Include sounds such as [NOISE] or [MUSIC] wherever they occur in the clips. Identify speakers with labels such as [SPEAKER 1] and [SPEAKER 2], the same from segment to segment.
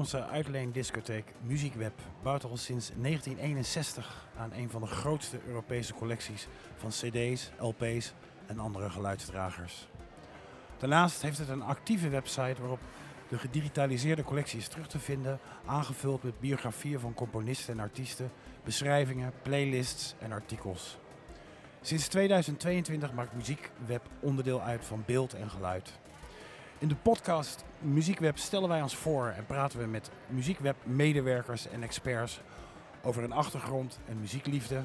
[SPEAKER 1] De Rotterdamse uitleendiscotheek Muziekweb bouwt al sinds 1961 aan een van de grootste Europese collecties van cd's, lp's en andere geluidsdragers. Daarnaast heeft het een actieve website waarop de gedigitaliseerde collectie is terug te vinden, aangevuld met biografieën van componisten en artiesten, beschrijvingen, playlists en artikels. Sinds 2022 maakt Muziekweb onderdeel uit van beeld en geluid. In de podcast Muziekweb stellen wij ons voor en praten we met Muziekweb-medewerkers en experts over hun achtergrond en muziekliefde,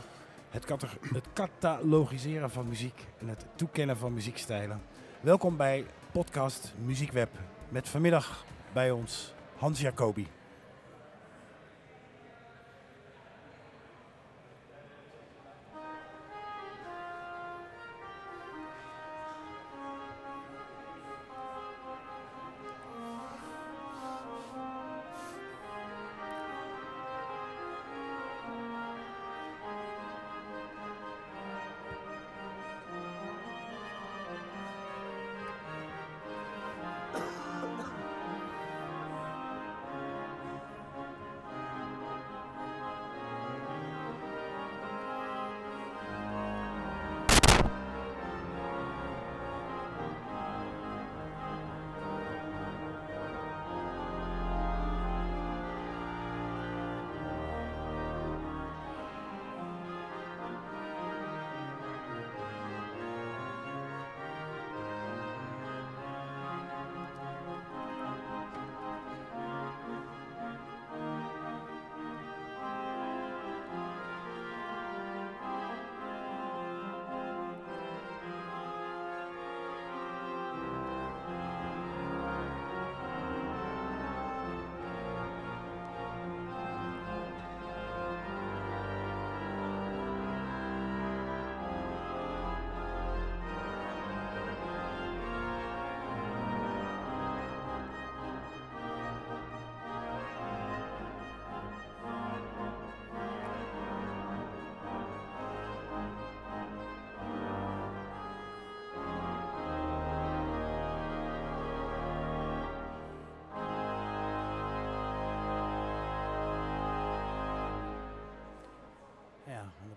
[SPEAKER 1] het, het catalogiseren van muziek en het toekennen van muziekstijlen. Welkom bij podcast Muziekweb met vanmiddag bij ons Hans Jacobi.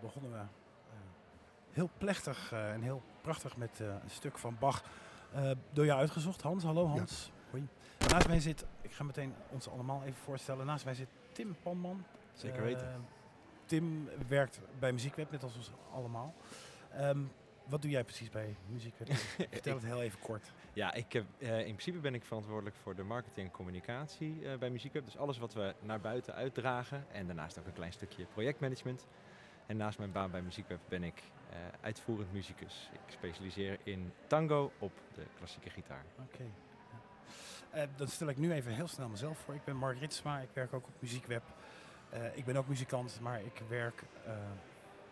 [SPEAKER 1] Begonnen we eh, heel plechtig eh, en heel prachtig met eh, een stuk van Bach. door jou uitgezocht, Hans. Hallo Hans. Hoi. Naast mij zit, ik ga meteen ons allemaal even voorstellen. Naast mij zit Tim Panman.
[SPEAKER 2] Zeker weten.
[SPEAKER 1] Tim werkt bij Muziekweb, net als ons allemaal. Ehm, wat doe jij precies bij Muziekweb? [LAUGHS] Vertel het heel even kort.
[SPEAKER 2] Ja, ik heb, in principe ben ik verantwoordelijk voor de marketing en communicatie bij Muziekweb. Dus alles wat we naar buiten uitdragen. En daarnaast ook een klein stukje projectmanagement. En naast mijn baan bij Muziekweb ben ik eh, uitvoerend muzikus. Ik specialiseer in tango op de klassieke gitaar.
[SPEAKER 1] Oké. Eh, dan stel ik nu even heel snel mezelf voor. Ik ben Mark Ritsma, ik werk ook op Muziekweb. Eh, ik ben ook muzikant, maar ik werk eh,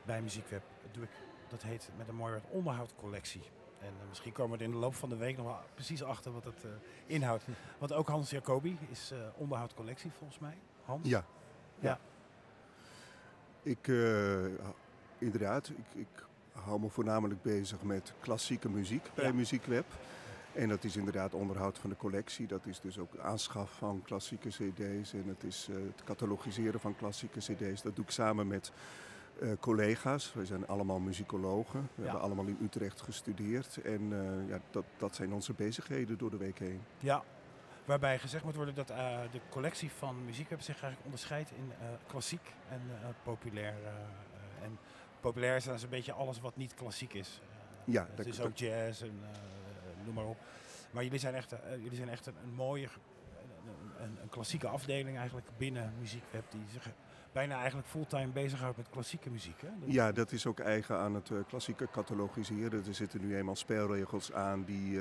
[SPEAKER 1] bij Muziekweb. Dat doe ik, dat heet met een mooi woord onderhoudcollectie. En misschien komen we er in de loop van de week nog wel precies achter wat het eh, inhoudt. [LAUGHS] Want ook Hans Jacobi is eh onderhoudcollectie volgens mij. Hans?
[SPEAKER 3] Ja.
[SPEAKER 1] Ja.
[SPEAKER 3] Ik, eh, inderdaad, ik, ik hou me voornamelijk bezig met klassieke muziek bij
[SPEAKER 1] Ja.
[SPEAKER 3] Muziekweb. En dat is inderdaad onderhoud van de collectie. Dat is dus ook aanschaf van klassieke cd's en het is eh, het catalogiseren van klassieke cd's. Dat doe ik samen met eh, collega's. We zijn allemaal muzikologen. We
[SPEAKER 1] Ja.
[SPEAKER 3] hebben allemaal in Utrecht gestudeerd. En ja, dat, dat zijn onze bezigheden door de week heen.
[SPEAKER 1] Ja, waarbij gezegd moet worden dat eh, de collectie van Muziekweb zich eigenlijk onderscheidt in eh, klassiek en eh, populair. en populair is dan een beetje alles wat niet klassiek is.
[SPEAKER 3] Ja,
[SPEAKER 1] het
[SPEAKER 3] dat-
[SPEAKER 1] is ook jazz en noem maar op. Maar jullie zijn echt, jullie zijn echt een, een mooie, een, een, klassieke afdeling eigenlijk binnen Muziekweb die zich bijna eigenlijk fulltime bezighoudt met klassieke muziek. Hè? Dat-
[SPEAKER 3] Ja, dat is ook eigen aan het klassieke catalogiseren. Er zitten nu eenmaal spelregels aan die,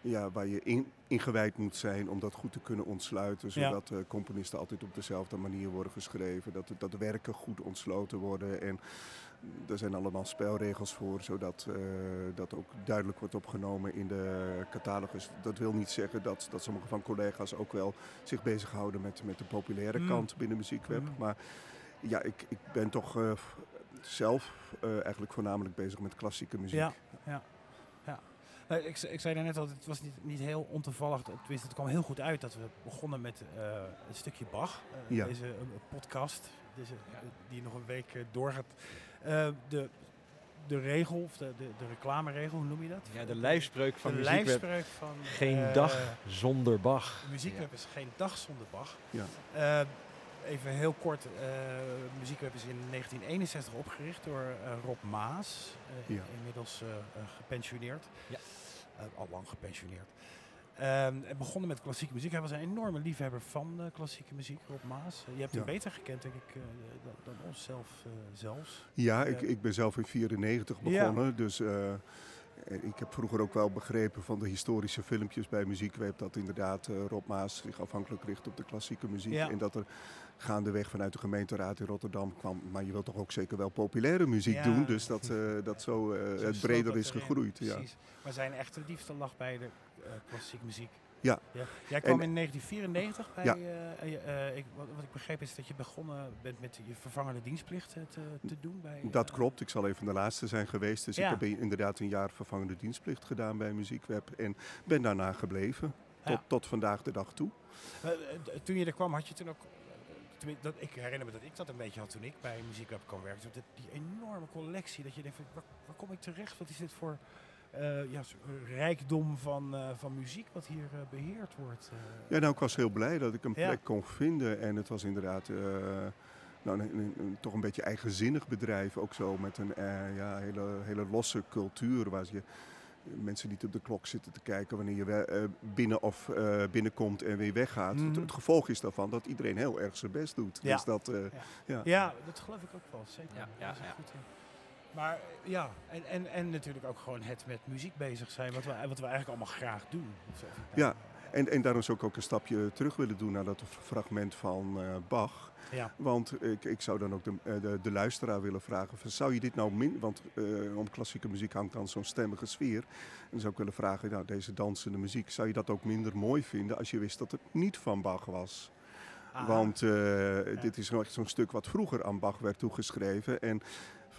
[SPEAKER 3] ja, waar je in, ingewijd moet zijn om dat goed te kunnen ontsluiten. Zodat eh, componisten altijd op dezelfde manier worden geschreven. Dat, dat werken goed ontsloten worden. En er zijn allemaal spelregels voor, zodat eh, dat ook duidelijk wordt opgenomen in de catalogus. Dat wil niet zeggen dat, dat sommige van collega's ook wel zich bezighouden met, met de populaire
[SPEAKER 1] Mm.
[SPEAKER 3] kant binnen Muziekweb.
[SPEAKER 1] Mm.
[SPEAKER 3] Maar ja, ik, ik ben toch eh, zelf eigenlijk voornamelijk bezig met klassieke muziek.
[SPEAKER 1] Ja, ja, ik, ik zei net al, het was niet, niet heel ontoevallig. Tenminste, het kwam heel goed uit dat we begonnen met eh, een stukje Bach. Eh,
[SPEAKER 3] Ja.
[SPEAKER 1] Deze eh, podcast, deze, die nog een week doorgaat. Eh, de, de regel, of de, de, de reclameregel, hoe noem je dat?
[SPEAKER 2] Ja, de lijfspreuk van
[SPEAKER 1] de
[SPEAKER 2] Muziekweb.
[SPEAKER 1] lijfspreuk van...
[SPEAKER 2] Geen dag zonder Bach.
[SPEAKER 1] Muziekweb is geen dag zonder Bach.
[SPEAKER 3] Ja.
[SPEAKER 1] Even heel kort. eh Muziekweb is in 1961 opgericht door eh, Rob Maas. eh,
[SPEAKER 3] Ja.
[SPEAKER 1] Inmiddels gepensioneerd.
[SPEAKER 2] Ja.
[SPEAKER 1] Eh, al lang gepensioneerd. Ehm, en begonnen met klassieke muziek. Hij was een enorme liefhebber van eh, klassieke muziek, Rob Maas. Je hebt hem beter gekend, denk ik, eh, dan, dan ons zelf, eh, zelfs.
[SPEAKER 3] Ja, ik, ik ben zelf in 94
[SPEAKER 1] Ja.
[SPEAKER 3] begonnen. Dus eh, ik heb vroeger ook wel begrepen van de historische filmpjes bij Muziekweb... dat inderdaad eh, Rob Maas zich afhankelijk richt op de klassieke muziek.
[SPEAKER 1] Ja.
[SPEAKER 3] En dat er gaandeweg vanuit de gemeenteraad in Rotterdam kwam... maar je wilt toch ook zeker wel populaire muziek
[SPEAKER 1] Ja.
[SPEAKER 3] doen. Dus dat, eh, dat zo, eh,
[SPEAKER 1] Zo
[SPEAKER 3] het breder is
[SPEAKER 1] erin,
[SPEAKER 3] gegroeid. Ja.
[SPEAKER 1] Precies. Maar zijn echte liefde lag bij de klassieke muziek.
[SPEAKER 3] Ja.
[SPEAKER 1] Jij kwam
[SPEAKER 3] En-
[SPEAKER 1] in 1994 bij.
[SPEAKER 3] Ja.
[SPEAKER 1] eh, eh, eh, ik, wat, wat ik begreep is dat je begonnen bent met je vervangende dienstplicht te, te doen. Bij,
[SPEAKER 3] Dat klopt, ik zal even de laatste zijn geweest. Dus
[SPEAKER 1] Ja.
[SPEAKER 3] ik heb inderdaad een jaar vervangende dienstplicht gedaan bij Muziekweb. En ben daarna gebleven. Tot,
[SPEAKER 1] Ja.
[SPEAKER 3] tot vandaag de dag toe.
[SPEAKER 1] toen je er kwam, had je toen ook. Dat, ik herinner me dat ik dat een beetje had toen ik bij Muziekweb kwam werken. Dat, die enorme collectie, dat je denkt: van, waar, waar kom ik terecht? Wat is dit voor eh, ja, soort rijkdom van, eh, van muziek wat hier eh, beheerd wordt? eh?
[SPEAKER 3] Ja, nou, ik was heel blij dat ik een
[SPEAKER 1] Ja.
[SPEAKER 3] plek kon vinden. En het was inderdaad eh, nou, een, een- een- toch een beetje eigenzinnig bedrijf. Ook zo met een eh, ja, hele, hele losse cultuur. Waar je mensen niet op de klok zitten te kijken wanneer je we- eh, binnen of eh, binnenkomt en weer weggaat. Het,
[SPEAKER 1] Mhm.
[SPEAKER 3] het gevolg is daarvan dat iedereen heel erg zijn best doet.
[SPEAKER 1] Ja.
[SPEAKER 3] Dus dat, eh, ja.
[SPEAKER 1] Ja, dat geloof ik ook wel, zeker.
[SPEAKER 2] Ja, ja,
[SPEAKER 1] Daar is het
[SPEAKER 2] ja.
[SPEAKER 1] goed in. Maar ja, en, en, en natuurlijk ook gewoon het met muziek bezig zijn, wat we, wat we eigenlijk allemaal graag doen.
[SPEAKER 3] Ja. En, en daarom zou ik ook een stapje terug willen doen naar dat fragment van eh, Bach.
[SPEAKER 1] ja.
[SPEAKER 3] Want ik, ik zou dan ook de, eh, de, de luisteraar willen vragen: van, zou je dit nou min. Want eh, om klassieke muziek hangt dan zo'n stemmige sfeer. En dan zou ik willen vragen: nou, deze dansende muziek, zou je dat ook minder mooi vinden als je wist dat het niet van Bach was?
[SPEAKER 1] Aha.
[SPEAKER 3] Want dit is echt zo'n stuk wat vroeger aan Bach werd toegeschreven. En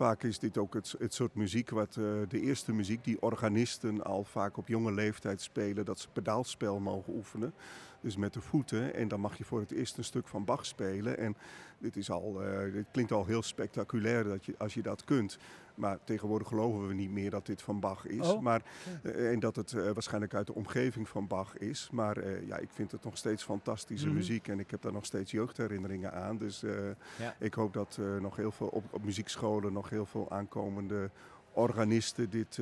[SPEAKER 3] vaak is dit ook het, het soort muziek wat eh, de eerste muziek die organisten al vaak op jonge leeftijd spelen. Dat ze pedaalspel mogen oefenen. Dus met de voeten. En dan mag je voor het eerst een stuk van Bach spelen. En dit, is al, eh, dit klinkt al heel spectaculair dat je, als je dat kunt. Maar tegenwoordig geloven we niet meer dat dit van Bach is.
[SPEAKER 1] Oh,
[SPEAKER 3] maar, eh, en dat het eh, waarschijnlijk uit de omgeving van Bach is. Maar eh, ja, ik vind het nog steeds fantastische
[SPEAKER 1] Mhm.
[SPEAKER 3] muziek. En ik heb daar nog steeds jeugdherinneringen aan. Dus
[SPEAKER 2] Ja.
[SPEAKER 3] ik hoop dat nog heel veel op, op muziekscholen nog heel veel aankomende organisten dit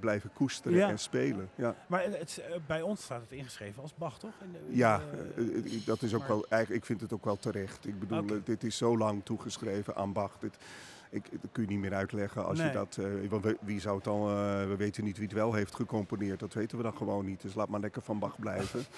[SPEAKER 3] blijven koesteren
[SPEAKER 1] Ja.
[SPEAKER 3] en spelen. Ja,
[SPEAKER 1] Maar het, bij ons staat het ingeschreven als Bach, toch?
[SPEAKER 3] Ja dat is ook
[SPEAKER 1] maar-
[SPEAKER 3] wel, eigenlijk, ik vind het ook wel terecht. Ik bedoel, dit is zo lang toegeschreven aan Bach. Dit, ik, dat kun je niet meer uitleggen als
[SPEAKER 1] Nee.
[SPEAKER 3] je dat. eh, want wie zou het dan. eh, we weten niet wie het wel heeft gecomponeerd. Dat weten we dan gewoon niet. Dus laat maar lekker van Bach blijven. [LAUGHS]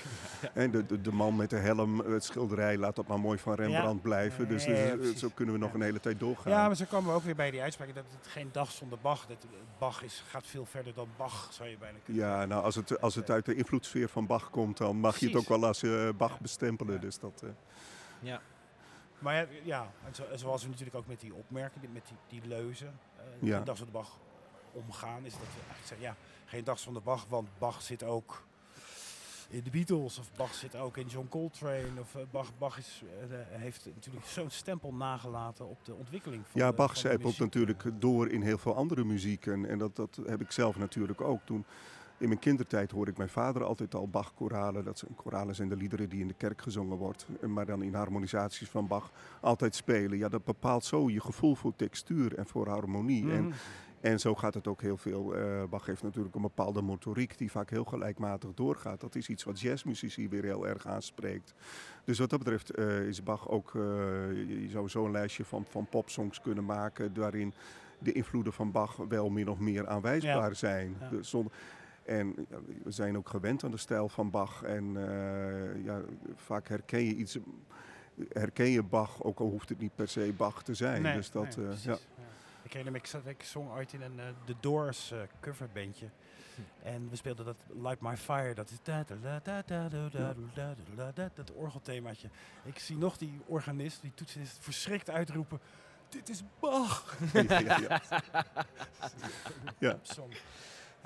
[SPEAKER 3] En de, de, de man met de helm, het schilderij, laat dat maar mooi van Rembrandt blijven. Dus, dus, eh, zo kunnen we nog
[SPEAKER 1] Ja.
[SPEAKER 3] een hele tijd doorgaan.
[SPEAKER 1] Ja, maar zo komen we ook weer bij die uitspraak dat het geen dag zonder Bach. Dat, Bach is, gaat veel verder dan Bach, zou je bijna kunnen
[SPEAKER 3] Ja, nou, als het, als het uit de invloedssfeer van Bach komt, dan mag je het ook wel als eh, Bach bestempelen.
[SPEAKER 1] Ja.
[SPEAKER 3] Dus dat, eh,
[SPEAKER 2] Ja.
[SPEAKER 1] Maar ja, en zoals we natuurlijk ook met die opmerkingen, met die, die leuzen,
[SPEAKER 3] Ja.
[SPEAKER 1] geen dag zonder Bach omgaan, is dat we eigenlijk zeggen, ja, geen dag zonder Bach, want Bach zit ook in de Beatles, of Bach zit ook in John Coltrane, of eh, Bach, Bach is, eh, heeft natuurlijk zo'n stempel nagelaten op de ontwikkeling van
[SPEAKER 3] ja,
[SPEAKER 1] de,
[SPEAKER 3] Bach
[SPEAKER 1] van de
[SPEAKER 3] zijpelt natuurlijk door in heel veel andere muziek. En, en dat, dat heb ik zelf natuurlijk ook. Toen, in mijn kindertijd hoorde ik mijn vader altijd al Bach-koralen. Dat zijn, koralen zijn de liederen die in de kerk gezongen wordt. En Maar dan in harmonisaties van Bach altijd spelen. Ja, dat bepaalt zo je gevoel voor textuur en voor harmonie. En,
[SPEAKER 1] Mhm.
[SPEAKER 3] En zo gaat het ook heel veel. Uh, Bach heeft natuurlijk een bepaalde motoriek die vaak heel gelijkmatig doorgaat. Dat is iets wat jazzmuzici weer heel erg aanspreekt. Dus wat dat betreft uh, is Bach ook, uh, je zou zo een lijstje van, van popsongs kunnen maken waarin de invloeden van Bach wel min of meer aanwijsbaar zijn. Ja. Dus zonder, en we zijn ook gewend aan de stijl van Bach. En ja, vaak herken je iets, herken je Bach, ook al hoeft het niet per se Bach te zijn.
[SPEAKER 1] Nee,
[SPEAKER 3] dus dat,
[SPEAKER 1] nee, ja. Ik herinner me, ik, zat, ik zong ooit in een uh, The Doors uh, coverbandje. Hm. En we speelden dat Light My Fire, dat is dat orgelthemaatje. Ik zie nog die organist, die toetsenist, verschrikt uitroepen, dit is Bach! ja, ja, ja. [LAUGHS]
[SPEAKER 2] ja.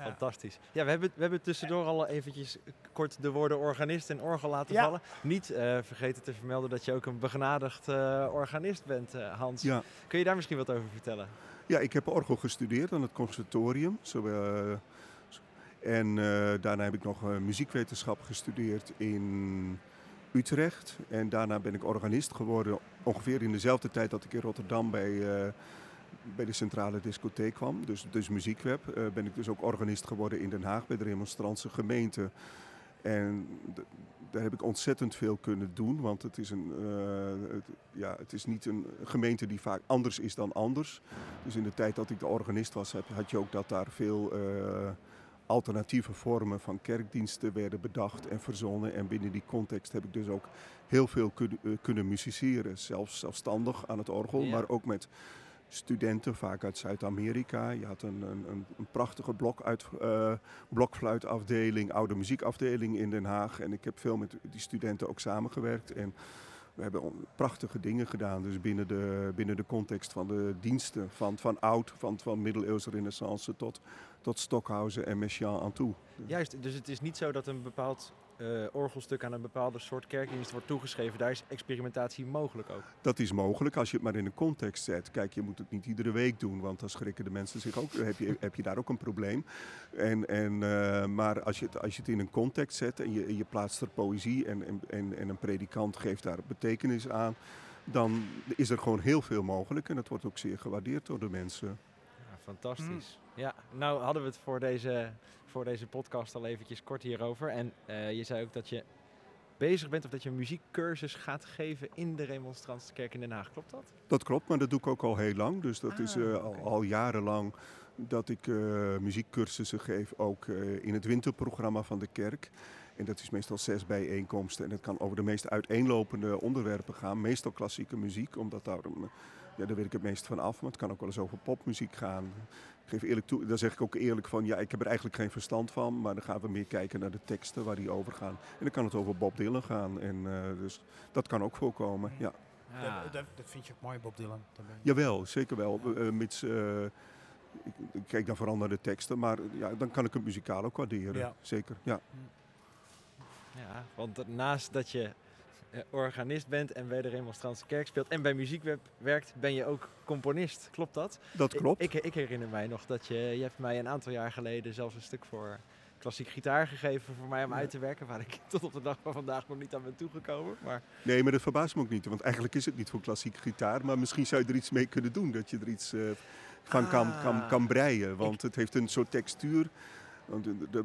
[SPEAKER 2] Fantastisch. Ja, we hebben, we hebben tussendoor al eventjes kort de woorden organist en orgel laten ja. vallen. Niet uh, vergeten te vermelden dat je ook een begenadigd uh, organist bent, uh, Hans. Ja. Kun je daar misschien wat over vertellen?
[SPEAKER 3] Ja, ik heb orgel gestudeerd aan het conservatorium. Zo, en daarna heb ik nog muziekwetenschap gestudeerd in Utrecht. En daarna ben ik organist geworden. Ongeveer in dezelfde tijd dat ik in Rotterdam bij bij de centrale discotheek kwam, dus, dus muziekweb, uh, ben ik dus ook organist geworden in Den Haag bij de remonstrantse gemeente. En daar heb ik ontzettend veel kunnen doen, want het is, een, uh, het, ja, het is niet een gemeente die vaak anders is dan anders. Dus in de tijd dat ik de organist was, had je ook dat daar veel uh, alternatieve vormen van kerkdiensten werden bedacht en verzonnen. En binnen die context heb ik dus ook heel veel kun, kunnen musiceren, zelfs zelfstandig aan het orgel, ja. maar ook met studenten, vaak uit Zuid-Amerika. Je had een, een, een prachtige blok uit, uh, blokfluitafdeling, oude muziekafdeling in Den Haag. En ik heb veel met die studenten ook samengewerkt. En we hebben prachtige dingen gedaan, dus binnen de, binnen de context van de diensten. Van, van oud, van, van middeleeuwse renaissance tot, tot Stockhausen en Messiaen aan toe.
[SPEAKER 2] Juist, dus het is niet zo dat een bepaald uh, orgelstuk aan een bepaalde soort kerkdienst wordt toegeschreven, daar is experimentatie mogelijk ook.
[SPEAKER 3] Dat is mogelijk als je het maar in een context zet. Kijk, je moet het niet iedere week doen, want dan schrikken de mensen zich ook. Heb je, [LAUGHS] heb je daar ook een probleem. En, en, uh, maar als je, het, als je het in een context zet en je, je plaatst er poëzie en, en, en een predikant geeft daar betekenis aan, dan is er gewoon heel veel mogelijk en dat wordt ook zeer gewaardeerd door de mensen.
[SPEAKER 2] Fantastisch. Mm. Ja, nou hadden we het voor deze voor deze podcast al eventjes kort hierover. En uh, je zei ook dat je bezig bent of dat je een muziekcursus gaat geven in de Remonstrantse Kerk in Den Haag. Klopt dat?
[SPEAKER 3] Dat klopt, maar dat doe ik ook al heel lang. Dus dat ah, is uh, al, al, jarenlang dat ik uh, muziekcursussen geef, ook in het winterprogramma van de kerk. En dat is meestal zes bijeenkomsten. En het kan over de meest uiteenlopende onderwerpen gaan. Meestal klassieke muziek, omdat daar, ja, daar weet ik het meest van af. Maar het kan ook wel eens over popmuziek gaan geef eerlijk toe, daar zeg ik ook eerlijk van, ja, ik heb er eigenlijk geen verstand van, maar dan gaan we meer kijken naar de teksten waar die over gaan. En dan kan het over Bob Dylan gaan, en uh, dus dat kan ook voorkomen, ja.
[SPEAKER 1] ja. Dat, dat, vind je ook mooi, Bob Dylan?
[SPEAKER 3] Jawel, zeker wel, uh, mits... Uh, ik, ik kijk dan vooral naar de teksten, maar ja, dan kan ik het muzikaal ook waarderen, ja. zeker, ja.
[SPEAKER 2] Ja, want naast dat je eh, organist bent en bij de Remonstrantse Kerk speelt en bij Muziekweb werkt, ben je ook componist. Klopt dat?
[SPEAKER 3] Dat klopt.
[SPEAKER 2] Ik, ik, herinner mij nog dat je, je hebt mij een aantal jaar geleden zelfs een stuk voor klassiek gitaar gegeven voor mij om uit te werken, waar ik [LAUGHS] tot op de dag van vandaag nog niet aan ben toegekomen. Maar...
[SPEAKER 3] Nee, maar dat verbaast me ook niet, want eigenlijk is het niet voor klassiek gitaar, maar misschien zou je er iets mee kunnen doen, dat je er iets uh, van kan, kan, kan breien, want het heeft een soort textuur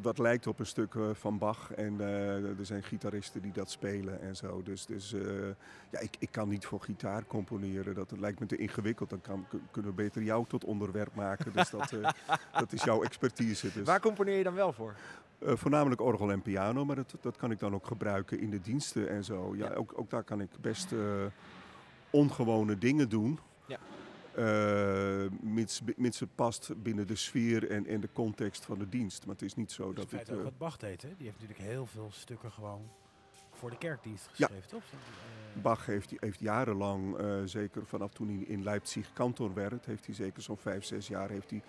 [SPEAKER 3] dat lijkt op een stuk eh, van Bach en uh, er zijn gitaristen die dat spelen en zo. Dus, dus uh, ja, ik, ik kan niet voor gitaar componeren. Dat, lijkt me te ingewikkeld. Dan kan, kunnen we beter jou tot onderwerp maken. Dus dat, [LAUGHS] dat is jouw expertise. Dus.
[SPEAKER 2] Waar componeer je dan wel voor?
[SPEAKER 3] voornamelijk orgel en piano, maar dat, dat kan ik dan ook gebruiken in de diensten en zo. Ja, ja. Ook, ook daar kan ik best ongewone dingen doen. Ja. Uh, mits, mits het past binnen de sfeer en, en de context van de dienst. Maar het is niet zo dat,
[SPEAKER 1] dat
[SPEAKER 3] het...
[SPEAKER 1] ook wat Bach deed, hè? Die heeft natuurlijk heel veel stukken gewoon voor de kerkdienst geschreven, ja. toch?
[SPEAKER 3] Uh, Bach heeft, heeft jarenlang, uh, zeker vanaf toen hij in Leipzig kantor werd, heeft hij zeker zo'n vijf, zes jaar, heeft hij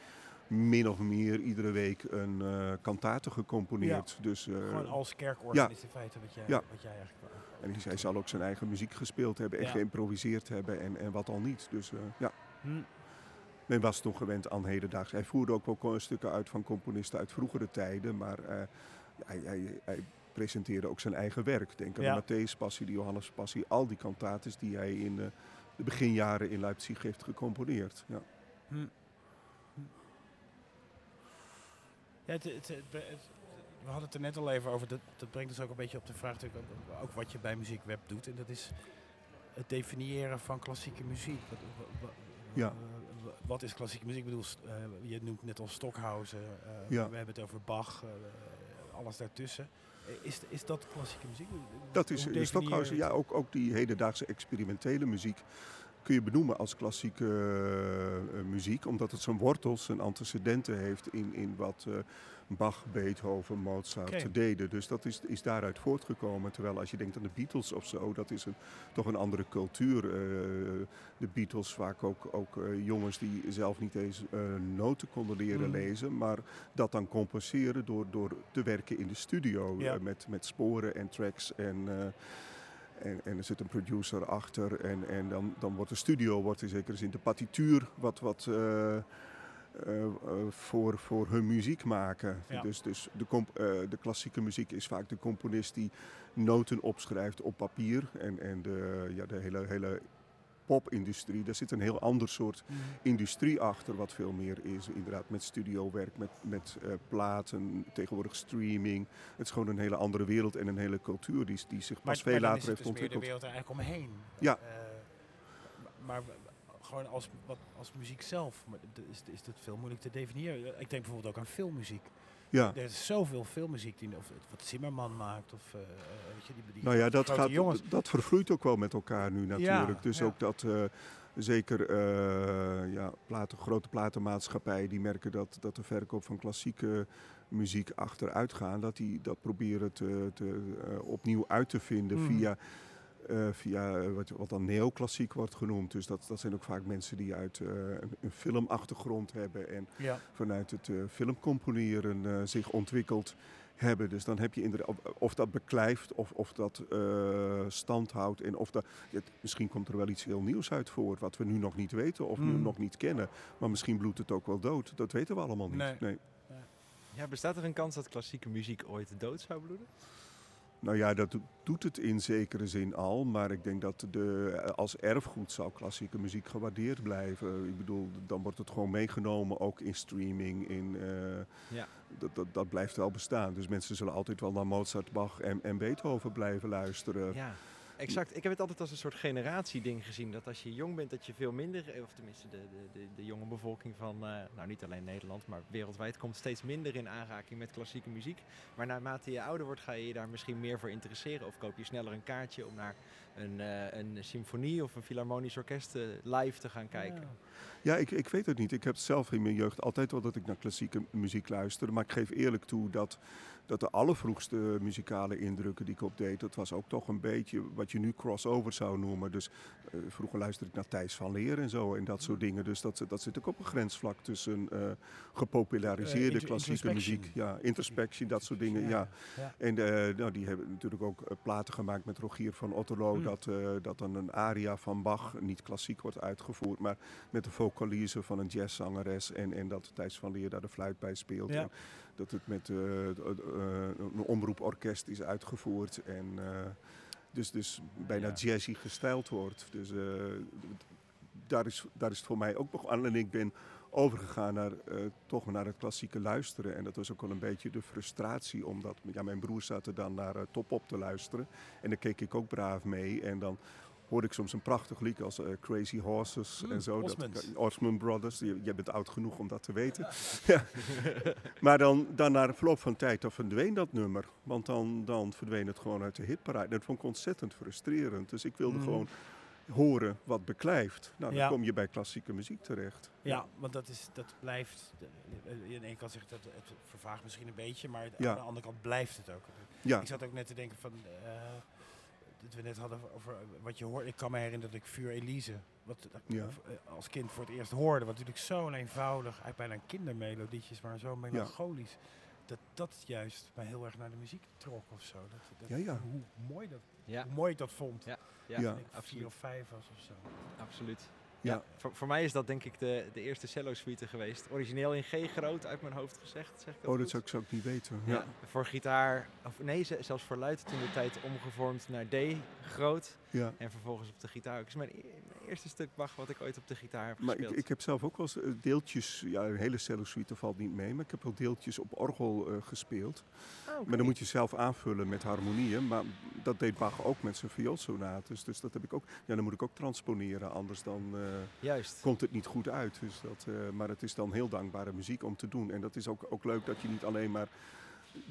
[SPEAKER 3] min of meer iedere week een uh, kantate gecomponeerd.
[SPEAKER 1] Ja. Dus, Gewoon als kerkorganist ja. in feite, wat jij, ja. wat jij eigenlijk...
[SPEAKER 3] En hij zal ook zijn eigen muziek gespeeld hebben en geïmproviseerd hebben en, en wat al niet. Dus ja. Hm. Men was toen gewend aan hedendaags. Hij voerde ook wel stukken uit van componisten uit vroegere tijden, maar uh, hij, hij, hij, presenteerde ook zijn eigen werk. Denk aan ja. de Matthäus Passie, de Johannes Passie, al die kantates die hij in de beginjaren in Leipzig heeft gecomponeerd. Ja. Hm.
[SPEAKER 1] Ja, het, het, het- het- we hadden het er net al even over. Dat, dat brengt ons ook een beetje op de vraag natuurlijk ook, ook wat je bij muziekweb doet. En dat is het definiëren van klassieke muziek. Wat,
[SPEAKER 3] Ja.
[SPEAKER 1] Wa- wat is klassieke muziek? Ik bedoel, eh, je noemt net al Stockhausen. eh,
[SPEAKER 3] Ja.
[SPEAKER 1] We hebben het over Bach. eh, alles daartussen. Is, is dat klassieke muziek?
[SPEAKER 3] Dat is Stockhausen, ja, ook, ook die hedendaagse experimentele muziek kun je benoemen als klassieke eh, eh, muziek, omdat het zijn wortels, zijn antecedenten heeft in, in wat eh, Bach, Beethoven, Mozart deden. Dus dat is, is daaruit voortgekomen. Terwijl als je denkt aan de Beatles of zo, dat is een, toch een andere cultuur. De Beatles vaak ook, ook jongens die zelf niet eens noten konden leren
[SPEAKER 1] Mm.
[SPEAKER 3] lezen, maar dat dan compenseren door, door te werken in de studio
[SPEAKER 1] Ja.
[SPEAKER 3] met, met sporen en tracks en... en, en er zit een producer achter en, en dan, dan wordt de studio, wordt in zekere zin de partituur wat, wat eh, eh, eh, voor, voor hun muziek maken.
[SPEAKER 1] Ja.
[SPEAKER 3] Dus, dus de, comp- de klassieke muziek is vaak de componist die noten opschrijft op papier. En, en de, ja, de hele, hele popindustrie, daar zit een heel ander soort
[SPEAKER 1] Mhm.
[SPEAKER 3] industrie achter, wat veel meer is. Inderdaad, met studiowerk, met, met eh, platen, tegenwoordig streaming. Het is gewoon een hele andere wereld en een hele cultuur die, die zich pas veel later heeft
[SPEAKER 1] dus meer de
[SPEAKER 3] ontwikkeld.
[SPEAKER 1] wereld er eigenlijk omheen.
[SPEAKER 3] Ja.
[SPEAKER 1] Eh, maar gewoon als, wat, als muziek zelf maar is, is dat veel moeilijk te definiëren. Ik denk bijvoorbeeld ook aan filmmuziek.
[SPEAKER 3] Ja.
[SPEAKER 1] Er is zoveel filmmuziek die, of wat Zimmerman maakt, of eh, weet je, die, die
[SPEAKER 3] Nou ja, dat, gaat,
[SPEAKER 1] jongens.
[SPEAKER 3] dat vervloeit ook wel met elkaar nu natuurlijk. dus
[SPEAKER 1] ja.
[SPEAKER 3] ook dat eh, zeker ja, platen, grote platenmaatschappijen die merken dat, dat de verkoop van klassieke muziek achteruit gaat. Dat die dat proberen te, te, opnieuw uit te vinden
[SPEAKER 1] Mhm.
[SPEAKER 3] via, eh, via eh, wat, wat dan neoclassiek wordt genoemd. Dus dat, dat zijn ook vaak mensen die uit eh, een, een filmachtergrond hebben en
[SPEAKER 1] Ja.
[SPEAKER 3] vanuit het filmcomponeren zich ontwikkeld hebben. Dus dan heb je inderdaad, of, dat beklijft of, of dat stand houdt. En of dat, het, misschien komt er wel iets heel nieuws uit voor, wat we nu nog niet weten of nu
[SPEAKER 1] Mm.
[SPEAKER 3] nog niet kennen. Maar misschien bloedt het ook wel dood. Dat weten we allemaal niet.
[SPEAKER 1] Nee.
[SPEAKER 3] Nee.
[SPEAKER 2] Ja, bestaat er een kans dat klassieke muziek ooit dood zou bloeden?
[SPEAKER 3] Nou ja, dat do- doet het in zekere zin al. Maar ik denk dat de, als erfgoed zou klassieke muziek gewaardeerd blijven. Ik bedoel, dan wordt het gewoon meegenomen, ook in streaming. In, eh,
[SPEAKER 2] Ja.
[SPEAKER 3] dat, dat, dat blijft wel bestaan. Dus mensen zullen altijd wel naar Mozart, Bach en, en Beethoven blijven luisteren.
[SPEAKER 2] Ja, exact. Ik heb het altijd als een soort generatieding gezien. Dat als je jong bent, dat je veel minder, eh, of tenminste de, de, de, de jonge bevolking van, eh, nou niet alleen Nederland, maar wereldwijd, komt steeds minder in aanraking met klassieke muziek. Maar naarmate je ouder wordt, ga je je daar misschien meer voor interesseren. Of koop je sneller een kaartje om naar een, eh, een symfonie of een filharmonisch orkest live te gaan kijken.
[SPEAKER 1] Ja.
[SPEAKER 3] Ik, ik weet het niet. Ik heb zelf in mijn jeugd altijd wel dat ik naar klassieke muziek luisterde. Maar ik geef eerlijk toe dat, dat de allervroegste muzikale indrukken die ik opdeed, dat was ook toch een beetje wat je nu crossover zou noemen. Dus eh, vroeger luisterde ik naar Thijs van Leer en zo en dat soort dingen. Dus dat, dat zit ook op een grensvlak tussen eh, gepopulariseerde
[SPEAKER 1] Eh, intro-
[SPEAKER 3] klassieke muziek. Ja, introspectie, dat soort dingen. Ja.
[SPEAKER 1] ja.
[SPEAKER 3] En nou, die hebben natuurlijk ook platen gemaakt met Rogier van Otterlo.
[SPEAKER 1] Mm.
[SPEAKER 3] Dat, dat dan een aria van Bach niet klassiek wordt uitgevoerd, maar met de vocalise van een jazzzangeres. En, en dat Thijs van Leer daar de fluit bij speelt.
[SPEAKER 1] Ja.
[SPEAKER 3] Dat het met eh, eh, een omroeporkest is uitgevoerd. En eh, dus, dus bijna
[SPEAKER 2] Ja.
[SPEAKER 3] jazzy gestyled wordt. Dus daar, is, daar is het voor mij ook begonnen. En ik ben overgegaan naar, toch naar het klassieke luisteren. En dat was ook wel een beetje de frustratie, omdat ja, mijn broer zaten dan naar Top Op te luisteren. En daar keek ik ook braaf mee. En dan hoorde ik soms een prachtig lied als eh, Crazy Horses
[SPEAKER 1] Mm,
[SPEAKER 3] en zo. Dat. Osmond Brothers, je- jij bent oud genoeg om dat te weten. Ja. [LAUGHS] maar dan, dan na verloop van tijd, dan verdween dat nummer. Want dan, dan verdween het gewoon uit de hitparade. Dat vond ik ontzettend frustrerend. Dus ik wilde
[SPEAKER 1] Mm.
[SPEAKER 3] gewoon horen wat beklijft. Nou, dan
[SPEAKER 1] Ja.
[SPEAKER 3] kom je bij klassieke muziek terecht.
[SPEAKER 1] Ja, want dat, is, dat blijft. In de ene kant zegt dat het vervaagt misschien een beetje, maar aan de andere kant blijft het ook. Ik zat ook net te denken van. eh, dat we net hadden over wat je hoort. Ik kan me herinneren dat ik Vuur Elise, wat ik
[SPEAKER 3] Ja.
[SPEAKER 1] eh, als kind voor het eerst hoorde, wat natuurlijk zo eenvoudig, eigenlijk bijna een kindermelodietjes, maar zo melancholisch. Dat dat juist mij heel erg naar de muziek trok of zo. Dat, dat,
[SPEAKER 3] Ja, ja.
[SPEAKER 1] Hoe mooi dat,
[SPEAKER 2] Ja,
[SPEAKER 1] hoe mooi ik dat vond.
[SPEAKER 2] Ja,
[SPEAKER 3] Ja.
[SPEAKER 1] Toen ik vier of vijf was of zo.
[SPEAKER 2] absoluut.
[SPEAKER 3] Ja.
[SPEAKER 2] Voor, voor mij is dat denk ik de, de eerste cello suite geweest. Origineel in G groot uit mijn hoofd gezegd. Zeg ik dat
[SPEAKER 3] oh, dat
[SPEAKER 2] goed?
[SPEAKER 3] zou ik, zou ik niet weten.
[SPEAKER 2] Ja.
[SPEAKER 3] Ja.
[SPEAKER 2] Voor gitaar, of nee, ze- zelfs voor luid toen de tijd omgevormd naar D groot.
[SPEAKER 3] Ja.
[SPEAKER 2] En vervolgens op de gitaar. ook. Mijn, e- mijn eerste stuk Bach wat ik ooit op de gitaar heb
[SPEAKER 3] Maar ik,
[SPEAKER 2] gespeeld.
[SPEAKER 3] ik heb zelf ook wel eens eh, deeltjes, ja, een hele cello-suite valt niet mee, maar ik heb wel deeltjes op orgel eh, gespeeld.
[SPEAKER 2] Ah.
[SPEAKER 3] Maar dan moet je zelf aanvullen met harmonieën. Maar dat deed Bach ook met zijn vioolsonates. Dus dat heb ik ook. Ja, dan moet ik ook transponeren, anders dan eh,
[SPEAKER 2] Juist.
[SPEAKER 3] komt het niet goed uit. Dus dat, maar het is dan heel dankbare muziek om te doen. En dat is ook, ook leuk dat je niet alleen maar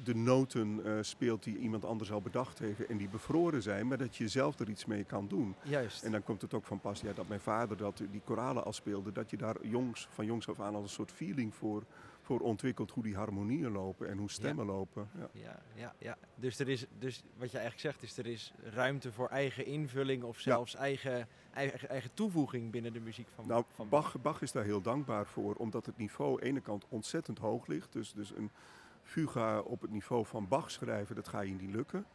[SPEAKER 3] de noten eh, speelt die iemand anders al bedacht heeft en die bevroren zijn, maar dat je zelf er iets mee kan doen.
[SPEAKER 2] Juist.
[SPEAKER 3] En dan komt het ook van pas ja, dat mijn vader dat, die koralen al speelde, dat je daar jongs, van jongs af aan al een soort feeling voor, voor ontwikkelt hoe die harmonieën lopen en hoe stemmen lopen. Ja.
[SPEAKER 2] Ja, ja, ja. Dus, er is, dus wat je eigenlijk zegt is, er is ruimte voor eigen invulling of zelfs eigen, eigen, eigen toevoeging binnen de muziek van,
[SPEAKER 3] Nou,
[SPEAKER 2] van
[SPEAKER 3] Bach, Bach is daar heel dankbaar voor, omdat het niveau aan de ene kant ontzettend hoog ligt. Dus, dus een fuga op het niveau van Bach schrijven, dat ga je niet lukken.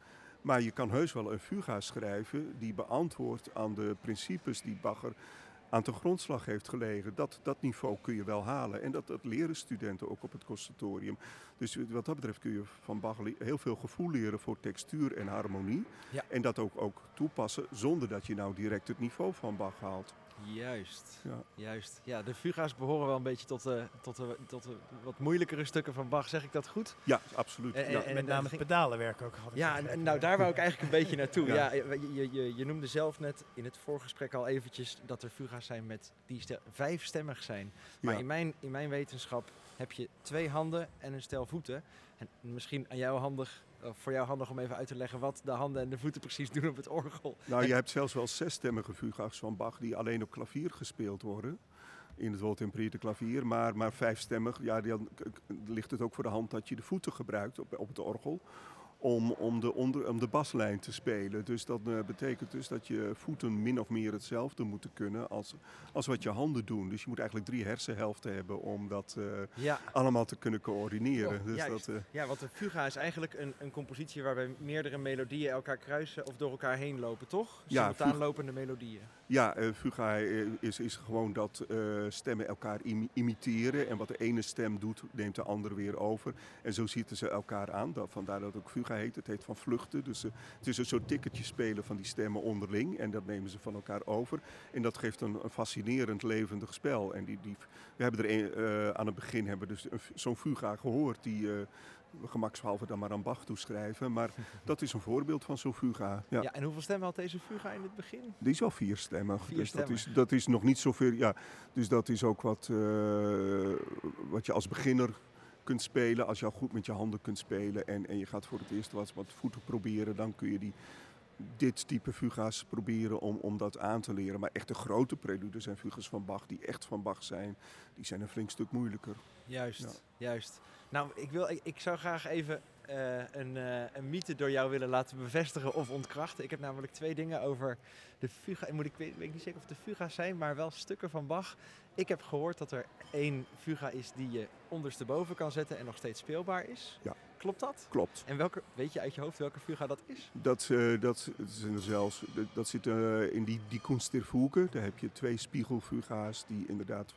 [SPEAKER 3] Maar je kan heus wel een fuga schrijven die beantwoordt aan de principes die Bach er aan de grondslag heeft gelegen. Dat, dat niveau kun je wel halen. En dat, dat leren studenten ook op het conservatorium. Dus wat dat betreft kun je van Bach heel veel gevoel leren voor textuur en harmonie.
[SPEAKER 2] Ja.
[SPEAKER 3] En dat ook, ook toepassen zonder dat je nou direct het niveau van Bach haalt.
[SPEAKER 2] Juist,
[SPEAKER 3] Ja.
[SPEAKER 2] juist. Ja, de fuga's behoren wel een beetje tot de, tot de, tot de wat moeilijkere stukken van Bach. Zeg ik dat goed?
[SPEAKER 3] Ja, absoluut.
[SPEAKER 2] En-
[SPEAKER 3] ja.
[SPEAKER 2] en-
[SPEAKER 1] Met name het pedalenwerk ook. Had ik
[SPEAKER 2] Ja, en, nou daar wou ik eigenlijk een beetje naartoe. Ja.
[SPEAKER 3] Ja.
[SPEAKER 2] je, je, je, je noemde zelf net in het voorgesprek al eventjes dat er fuga's zijn met die stel, vijfstemmig zijn. Maar
[SPEAKER 3] Ja.
[SPEAKER 2] in, mijn, in mijn wetenschap heb je twee handen en een stel voeten. En misschien aan jou handig, voor jou handig om even uit te leggen wat de handen en de voeten precies doen op het orgel.
[SPEAKER 3] Nou, je hebt zelfs wel zesstemmige fuga's van Bach die alleen op klavier gespeeld worden. In het woltempereerde klavier. Maar, maar vijfstemmig, ja, dan ligt het ook voor de hand dat je de voeten gebruikt op, op het orgel. Om, om, de onder, om de baslijn te spelen. Dus dat eh, betekent dus dat je voeten min of meer hetzelfde moeten kunnen als, als wat je handen doen. Dus je moet eigenlijk drie hersenhelften hebben om dat eh,
[SPEAKER 2] Ja,
[SPEAKER 3] allemaal te kunnen coördineren.
[SPEAKER 2] Oh,
[SPEAKER 3] dus
[SPEAKER 2] juist.
[SPEAKER 3] dat, eh,
[SPEAKER 2] ja want een fuga is eigenlijk een, een compositie waarbij meerdere melodieën elkaar kruisen of door elkaar heen lopen, toch?
[SPEAKER 3] Ja,
[SPEAKER 2] Simultaan
[SPEAKER 3] fuga-
[SPEAKER 2] lopende melodieën.
[SPEAKER 3] Ja, fuga is, is gewoon dat stemmen elkaar imi- imiteren. En wat de ene stem doet, neemt de andere weer over. En zo zitten ze elkaar aan. Dat, vandaar dat ook fuga heet. Het heet van vluchten. Dus eh, het is een soort ticketje spelen van die stemmen onderling. En dat nemen ze van elkaar over. En dat geeft een, een fascinerend levendig spel. En die, die, we hebben er een, eh, aan het begin hebben dus zo'n fuga gehoord. Die we gemakshalve dan maar aan Bach toeschrijven. Maar [LAUGHS] dat is een voorbeeld van zo'n fuga.
[SPEAKER 2] Ja.
[SPEAKER 3] Ja.
[SPEAKER 2] en hoeveel stemmen had deze fuga in het begin?
[SPEAKER 3] Die is wel vierstemmig. dus dat is, dat is nog niet zoveel. Ja, dus dat is ook wat, wat je als beginner kunt spelen. Als je al goed met je handen kunt spelen en, en je gaat voor het eerst wat, wat voeten proberen, dan kun je die, dit type fuga's proberen om, om dat aan te leren. Maar echt de grote preludes en fuga's van Bach, die echt van Bach zijn, die zijn een flink stuk moeilijker.
[SPEAKER 2] Juist,
[SPEAKER 3] Ja.
[SPEAKER 2] juist. Nou, ik, wil, ik, ik zou graag even eh, een, eh, een mythe door jou willen laten bevestigen of ontkrachten. Ik heb namelijk twee dingen over de fuga. Moet ik weet, weet ik niet zeker of het de fuga's zijn, maar wel stukken van Bach. Ik heb gehoord dat er één fuga is die je ondersteboven kan zetten en nog steeds speelbaar is.
[SPEAKER 3] Ja.
[SPEAKER 2] Klopt dat?
[SPEAKER 3] Klopt.
[SPEAKER 2] En welke, weet je uit je hoofd welke fuga dat is?
[SPEAKER 3] Dat, eh, dat, zijn zelfs, dat, dat zit eh, in die, die Kunst der Fuge. Daar heb je twee spiegelfuga's die inderdaad,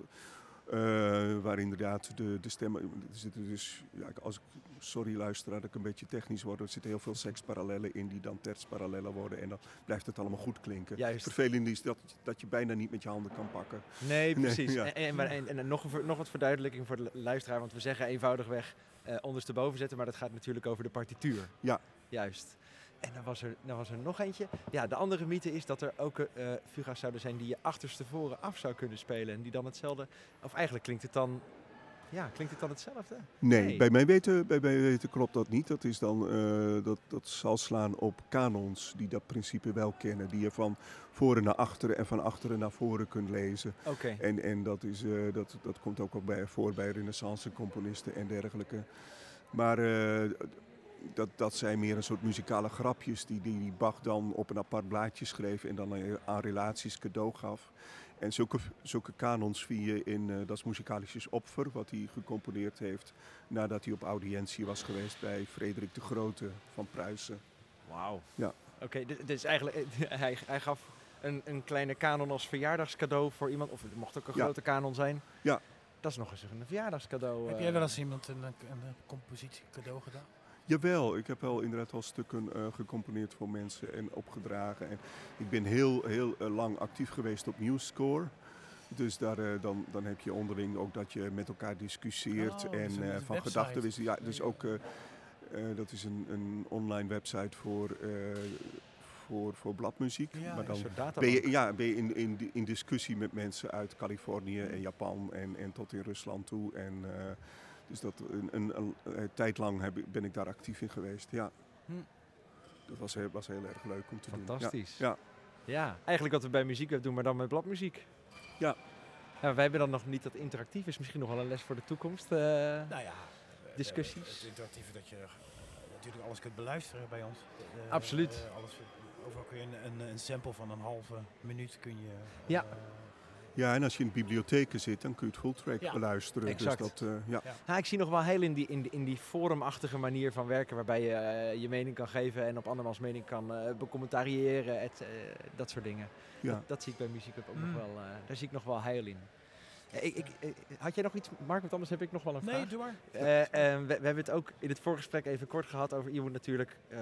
[SPEAKER 3] eh, waar inderdaad de, de stemmen, er zitten dus, ja, als ik, sorry luisteraar dat ik een beetje technisch word, er zitten heel veel seksparallellen in die dan tertsparallellen worden en dan blijft het allemaal goed klinken.
[SPEAKER 2] Juist.
[SPEAKER 3] Vervelend is dat, dat je bijna niet met je handen kan pakken.
[SPEAKER 2] Nee, precies.
[SPEAKER 3] ja.
[SPEAKER 2] En, en, maar- en, en nog, nog wat verduidelijking voor de lu- luisteraar, want we zeggen eenvoudigweg eh ondersteboven zetten, maar dat gaat natuurlijk over de partituur.
[SPEAKER 3] Ja.
[SPEAKER 2] Juist. En dan was, er, dan was er nog eentje. Ja, de andere mythe is dat er ook eh fuga's zouden zijn die je achterstevoren af zou kunnen spelen. En die dan hetzelfde... Of eigenlijk klinkt het dan... Ja, klinkt het dan hetzelfde?
[SPEAKER 3] Nee,
[SPEAKER 2] Nee.
[SPEAKER 3] Bij, mij weten, bij mij weten klopt dat niet. Dat, is dan, eh, dat, dat zal slaan op kanons die dat principe wel kennen. Die je van voren naar achteren en van achteren naar voren kunt lezen.
[SPEAKER 2] Oké.
[SPEAKER 3] En, en dat, is, eh, dat, dat komt ook wel bij, voor bij renaissance componisten en dergelijke. Maar dat, dat zijn meer een soort muzikale grapjes die, die, Bach dan op een apart blaadje schreef en dan aan- aan relaties cadeau gaf. En zulke, zulke kanons zie je in uh, Das Musikalisches Opfer, wat hij gecomponeerd heeft nadat hij op audiëntie was geweest bij Frederik de Grote van Pruisen.
[SPEAKER 2] Wauw.
[SPEAKER 3] Ja.
[SPEAKER 2] Oké, dit, dit is eigenlijk... [LAUGHS] hij, hij gaf een, een kleine kanon als verjaardagscadeau voor iemand. Of het mocht ook een
[SPEAKER 3] Ja.
[SPEAKER 2] grote kanon zijn.
[SPEAKER 3] Ja.
[SPEAKER 2] Dat is nog eens een verjaardagscadeau.
[SPEAKER 1] Heb
[SPEAKER 2] eh.
[SPEAKER 1] jij wel eens iemand een, een, een compositie cadeau gedaan?
[SPEAKER 3] Jawel, ik heb wel inderdaad al stukken uh, gecomponeerd voor mensen en opgedragen. En ik ben heel, heel uh, lang actief geweest op Newscore. Dus daar, uh, dan, dan heb je onderling ook dat je met elkaar discussieert
[SPEAKER 1] Oh,
[SPEAKER 3] en
[SPEAKER 1] dus
[SPEAKER 3] van gedachten wisselt. Ja, dus ook, dat is een, een online website voor, voor, voor bladmuziek.
[SPEAKER 1] Ja,
[SPEAKER 3] maar dan ben je, ja, ben je in, in, in discussie met mensen uit Californië en Japan en, en tot in Rusland toe. En, uh, dus dat een, een, een, een, tijd lang heb, ben ik daar actief in geweest. Ja.
[SPEAKER 1] Hm.
[SPEAKER 3] Dat was heel, was heel erg leuk om te doen.
[SPEAKER 2] Fantastisch.
[SPEAKER 3] Ja,
[SPEAKER 2] Ja, eigenlijk wat we bij Muziekweb doen, maar dan met bladmuziek.
[SPEAKER 3] Ja.
[SPEAKER 2] Ja, wij hebben dan nog niet dat interactief is misschien nog wel een les voor de toekomst. eh.
[SPEAKER 1] Nou ja,
[SPEAKER 2] Discussies.
[SPEAKER 1] Het interactieve dat je natuurlijk alles kunt beluisteren bij ons. Eh,
[SPEAKER 2] Absoluut.
[SPEAKER 1] eh, alles, overal kun je een, een, een sample van een halve minuut kun je...
[SPEAKER 2] Ja.
[SPEAKER 3] Ja, en als je in bibliotheken zit, dan kun je het full track
[SPEAKER 1] Ja,
[SPEAKER 3] beluisteren.
[SPEAKER 2] exact.
[SPEAKER 3] Dus dat, uh, ja.
[SPEAKER 2] Nou, ik zie nog wel heel in die, in, die- in die forumachtige manier van werken, waarbij je eh, je mening kan geven en op andermans mening kan eh becommentariëren, et, dat soort dingen.
[SPEAKER 3] ja.
[SPEAKER 2] Dat, dat zie ik bij Muziekweb ook
[SPEAKER 1] Mm.
[SPEAKER 2] nog wel, eh, daar zie ik nog wel heil in. Ik, ik, had jij nog iets, Mark, want anders heb ik nog wel een vraag.
[SPEAKER 1] nee, doe maar.
[SPEAKER 2] We, we hebben het ook in het voorgesprek even kort gehad over, je moet natuurlijk eh,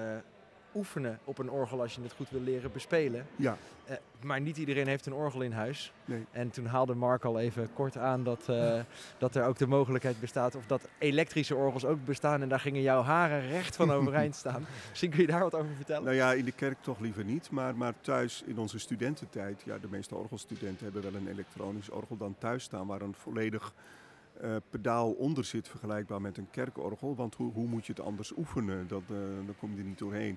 [SPEAKER 2] oefenen op een orgel als je het goed wil leren bespelen.
[SPEAKER 3] ja.
[SPEAKER 2] Eh, maar niet iedereen heeft een orgel in huis.
[SPEAKER 3] Nee.
[SPEAKER 2] En toen haalde Mark al even kort aan dat, eh, dat er ook de mogelijkheid bestaat of dat elektrische orgels ook bestaan. En daar gingen jouw haren recht van overeind staan. [LAUGHS] Misschien kun je daar wat over vertellen?
[SPEAKER 3] Nou ja, in de kerk toch liever niet. Maar, maar thuis in onze studententijd, ja, de meeste orgelstudenten hebben wel een elektronisch orgel dan thuis staan waar een volledig eh, pedaal onder zit, vergelijkbaar met een kerkorgel. Want hoe, hoe moet je het anders oefenen? Dat, eh dan kom je er niet doorheen.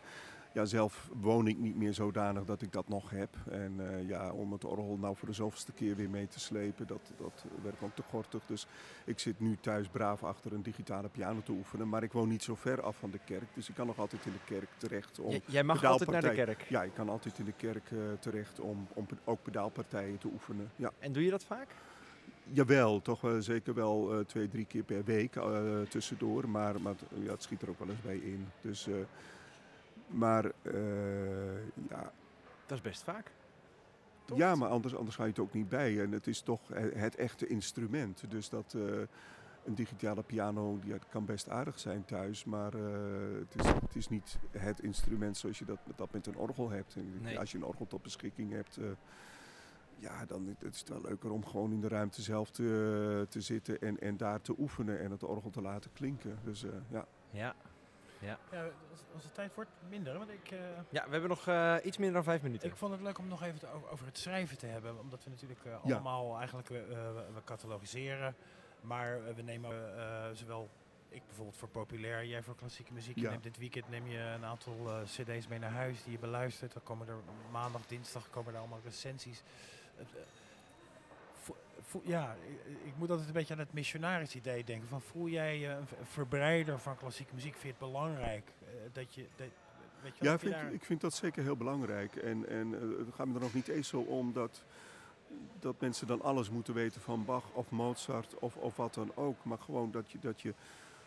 [SPEAKER 3] Ja, zelf woon ik niet meer zodanig dat ik dat nog heb. En eh, ja, om het orgel nou voor de zoveelste keer weer mee te slepen, dat, dat werkt ook te gortig. Dus ik zit nu thuis braaf achter een digitale piano te oefenen. Maar ik woon niet zo ver af van de kerk, dus ik kan nog altijd in de kerk terecht om
[SPEAKER 2] J- jij mag altijd naar de kerk.
[SPEAKER 3] ja, ik kan altijd in de kerk terecht om, om ook pedaalpartijen te oefenen. Ja.
[SPEAKER 2] En doe je dat vaak?
[SPEAKER 3] Jawel, toch wel zeker wel eh, twee, drie keer per week eh, tussendoor. Maar, maar het- ja, het schiet er ook wel eens bij in. Dus, eh, maar eh, ja,
[SPEAKER 2] Dat is best vaak.
[SPEAKER 3] Ja, maar anders, anders ga je het ook niet bij. En het is toch he- het echte instrument. Dus dat eh, een digitale piano die, kan best aardig zijn thuis. Maar eh, het, is, het is niet het instrument zoals je dat, dat met een orgel hebt. En
[SPEAKER 2] Nee.
[SPEAKER 3] Als je een orgel tot beschikking hebt. eh, ja, dan is het wel leuker om gewoon in de ruimte zelf te, te zitten en, en daar te oefenen en het orgel te laten klinken. Dus eh, ja.
[SPEAKER 2] Ja.
[SPEAKER 1] Ja, de tijd wordt, minder. Want ik, eh,
[SPEAKER 2] Ja, we hebben nog eh, iets minder dan vijf minuten.
[SPEAKER 1] ik vond het leuk om nog even te- over, het schrijven te hebben. Omdat we natuurlijk eh,
[SPEAKER 3] Ja.
[SPEAKER 1] allemaal eigenlijk, eh, we, catalogiseren. Maar eh, we nemen eh, zowel, ik bijvoorbeeld voor populair, jij voor klassieke muziek.
[SPEAKER 3] Ja.
[SPEAKER 1] neemt dit weekend neem je een aantal eh, cd's mee naar huis die je beluistert. Dan komen er maandag, dinsdag komen er allemaal recensies. Eh, ja, ik, ik moet altijd een beetje aan het missionaris idee denken. Van, voel jij je een verbreider van klassieke muziek? Vind je het belangrijk eh, dat je... Dat, weet je
[SPEAKER 3] Ja,
[SPEAKER 1] je
[SPEAKER 3] vind,
[SPEAKER 1] daar-
[SPEAKER 3] ik vind dat zeker heel belangrijk. En, en eh, het gaat me er nog niet eens zo om dat, dat mensen dan alles moeten weten van Bach of Mozart of, of wat dan ook. Maar gewoon dat je, dat je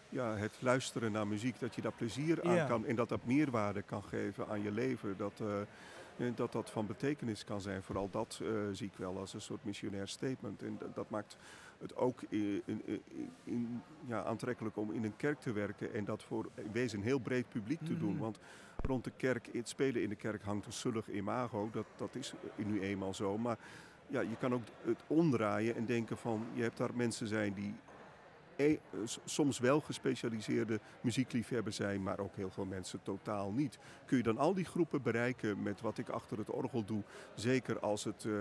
[SPEAKER 3] ja, het luisteren naar muziek, dat je daar plezier aan
[SPEAKER 1] Ja.
[SPEAKER 3] kan. En dat dat meerwaarde kan geven aan je leven. Dat, eh, dat dat van betekenis kan zijn. Vooral dat eh, zie ik wel als een soort missionair statement. En dat, dat maakt het ook in, in, in- in- ja, aantrekkelijk om in een kerk te werken. En dat voor in wezen een heel breed publiek te doen.
[SPEAKER 1] Mhm.
[SPEAKER 3] Want rond de kerk, het spelen in de kerk hangt een zullig imago. Dat, dat is nu eenmaal zo. Maar ja, je kan ook het omdraaien en denken van... je hebt daar mensen zijn die e- soms wel gespecialiseerde muziekliefhebber zijn... maar ook heel veel mensen totaal niet. Kun je dan al die groepen bereiken met wat ik achter het orgel doe... zeker als het... eh,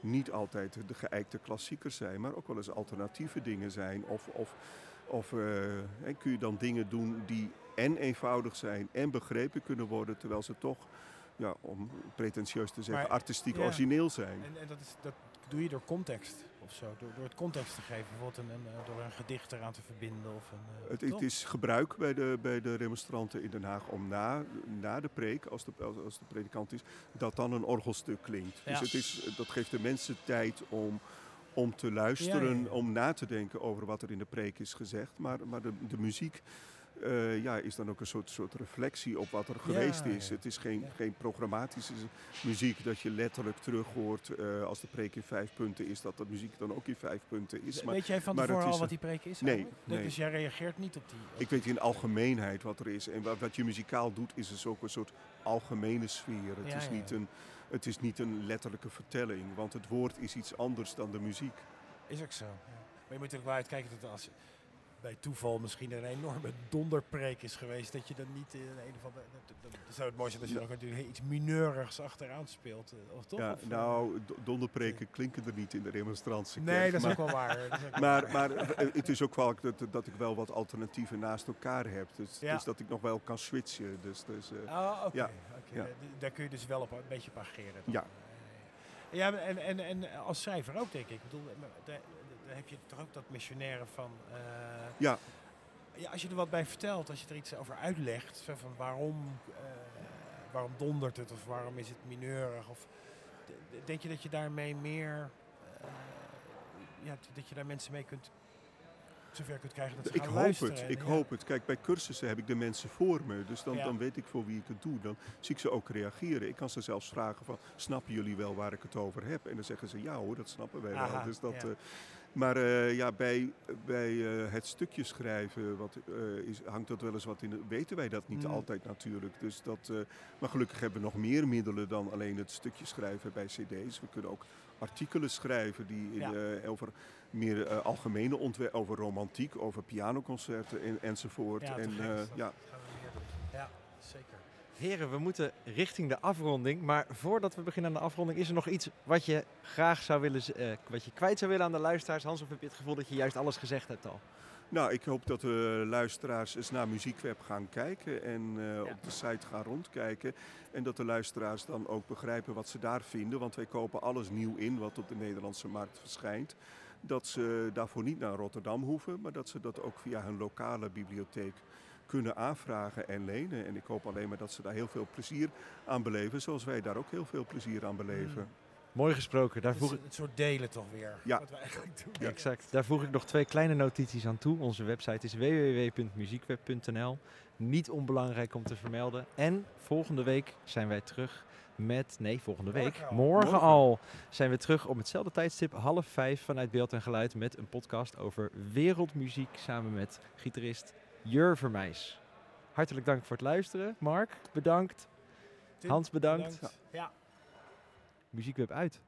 [SPEAKER 3] niet altijd de geëikte klassiekers zijn, maar ook wel eens alternatieve dingen zijn. Of, of, of eh, kun je dan dingen doen die en eenvoudig zijn en begrepen kunnen worden, terwijl ze toch, ja, om pretentieus te zeggen,
[SPEAKER 1] Maar,
[SPEAKER 3] artistiek
[SPEAKER 1] ja.
[SPEAKER 3] origineel zijn.
[SPEAKER 1] En, en dat, is, dat doe je door context of zo. Door, door het context te geven. Bijvoorbeeld een, een, eh, door een gedicht eraan te verbinden. Of een, eh,
[SPEAKER 3] Het, het is gebruik bij de, bij de remonstranten in Den Haag om na, na de preek, als de, als, als de predikant is, dat dan een orgelstuk klinkt.
[SPEAKER 1] Ja.
[SPEAKER 3] Dus het is, dat geeft de mensen tijd om, om te luisteren,
[SPEAKER 1] Ja, ja, ja.
[SPEAKER 3] om na te denken over wat er in de preek is gezegd. Maar, maar de, de muziek eh, ja, is dan ook een soort, soort reflectie op wat er geweest
[SPEAKER 1] Ja,
[SPEAKER 3] is.
[SPEAKER 1] ja.
[SPEAKER 3] Het is geen,
[SPEAKER 1] Ja.
[SPEAKER 3] geen programmatische muziek dat je letterlijk terug hoort eh, als de preek in vijf punten is, dat de muziek dan ook in vijf punten is. Maar
[SPEAKER 1] Weet jij van tevoren al wat die preek is?
[SPEAKER 3] Nee, nee.
[SPEAKER 1] Dus jij reageert niet op die... op
[SPEAKER 3] ik weet in algemeenheid wat er is. En wat, wat je muzikaal doet, is dus ook een soort algemene sfeer. Het, is niet een, het is niet een letterlijke vertelling, want het woord is iets anders dan de muziek.
[SPEAKER 1] Is ook zo. Maar je moet natuurlijk wel uitkijken dat als bij toeval misschien een enorme donderpreek is geweest, dat je dan niet in een of andere... Dat, zou het mooi zijn als je nog natuurlijk iets mineurigs achteraan speelt. eh, Of toch?
[SPEAKER 3] Ja,
[SPEAKER 1] Of, eh,
[SPEAKER 3] nou, do- donderpreken klinken er niet in de remonstrantie.
[SPEAKER 1] Nee, dat is
[SPEAKER 3] maar,
[SPEAKER 1] ook wel waar. Ook
[SPEAKER 3] Maar,
[SPEAKER 1] waar.
[SPEAKER 3] maar eh, het is ook wel dat, dat ik wel wat alternatieven naast elkaar heb. Dus,
[SPEAKER 1] Ja.
[SPEAKER 3] dus dat ik nog wel kan switchen. Dus, dus,
[SPEAKER 1] Oh, oké.
[SPEAKER 3] Ja,
[SPEAKER 1] Daar kun je dus wel op een beetje op ageren. dan.
[SPEAKER 3] Ja.
[SPEAKER 1] Ja, en, en, en als schrijver ook, denk ik. Ik bedoel, daar, daar heb je toch ook dat missionaire van... eh,
[SPEAKER 3] ja,
[SPEAKER 1] Ja, als je er wat bij vertelt, als je er iets over uitlegt, van waarom, eh, waarom dondert het of waarom is het mineurig, of denk je dat je daarmee meer, eh, ja, dat je daar mensen mee kunt, zover kunt krijgen dat ze
[SPEAKER 3] ik
[SPEAKER 1] gaan
[SPEAKER 3] hoop
[SPEAKER 1] luisteren
[SPEAKER 3] het. Ik
[SPEAKER 1] ja.
[SPEAKER 3] hoop het. Kijk, bij cursussen heb ik de mensen voor me. Dus dan,
[SPEAKER 1] Ja.
[SPEAKER 3] dan weet ik voor wie ik het doe. Dan zie ik ze ook reageren. Ik kan ze zelfs vragen van, snappen jullie wel waar ik het over heb? En dan zeggen ze, ja hoor, dat snappen wij
[SPEAKER 1] Aha,
[SPEAKER 3] wel. Dus dat,
[SPEAKER 1] ja.
[SPEAKER 3] eh, maar eh, ja, bij, bij eh, het stukje schrijven wat, is, hangt dat wel eens wat in. de- weten wij dat niet
[SPEAKER 1] Mm.
[SPEAKER 3] altijd natuurlijk. Dus dat, maar gelukkig hebben we nog meer middelen dan alleen het stukje schrijven bij cd's. We kunnen ook artikelen schrijven die in, over meer eh, algemene ontwerpen, over romantiek, over pianoconcerten en, enzovoort.
[SPEAKER 1] Ja,
[SPEAKER 3] en,
[SPEAKER 1] dat
[SPEAKER 3] ja.
[SPEAKER 1] gaan we meer doen. Ja, zeker.
[SPEAKER 2] Heren, we moeten richting de afronding. Maar voordat we beginnen aan de afronding, is er nog iets wat je graag zou willen, eh, wat je kwijt zou willen aan de luisteraars? Hans, of heb je het gevoel dat je juist alles gezegd hebt al?
[SPEAKER 3] Nou, ik hoop dat de luisteraars eens naar Muziekweb gaan kijken en op de site gaan rondkijken. En dat de luisteraars dan ook begrijpen wat ze daar vinden. Want wij kopen alles nieuw in wat op de Nederlandse markt verschijnt. Dat ze daarvoor niet naar Rotterdam hoeven, maar dat ze dat ook via hun lokale bibliotheek kunnen aanvragen en lenen. En ik hoop alleen maar dat ze daar heel veel plezier aan beleven, zoals wij daar ook heel veel plezier aan beleven.
[SPEAKER 1] Mm.
[SPEAKER 2] Mooi gesproken. Daar
[SPEAKER 1] Het,
[SPEAKER 2] voeg
[SPEAKER 1] het soort delen toch weer,
[SPEAKER 3] Ja.
[SPEAKER 1] wat we eigenlijk doen.
[SPEAKER 3] Ja.
[SPEAKER 2] exact. Daar voeg ik nog twee kleine notities aan toe. Onze website is www.muziekweb.nl. Niet onbelangrijk om te vermelden. En volgende week zijn wij terug met... Nee, volgende week.
[SPEAKER 1] Morgen al.
[SPEAKER 2] Morgen,
[SPEAKER 3] Morgen.
[SPEAKER 2] al zijn we terug op hetzelfde tijdstip. Half vijf vanuit Beeld en Geluid met een podcast over wereldmuziek. Samen met gitarist Jur Vermeijs. Hartelijk dank voor het luisteren. Mark, bedankt.
[SPEAKER 1] Tim,
[SPEAKER 2] Hans, bedankt.
[SPEAKER 1] Ja.
[SPEAKER 2] Muziekweb uit.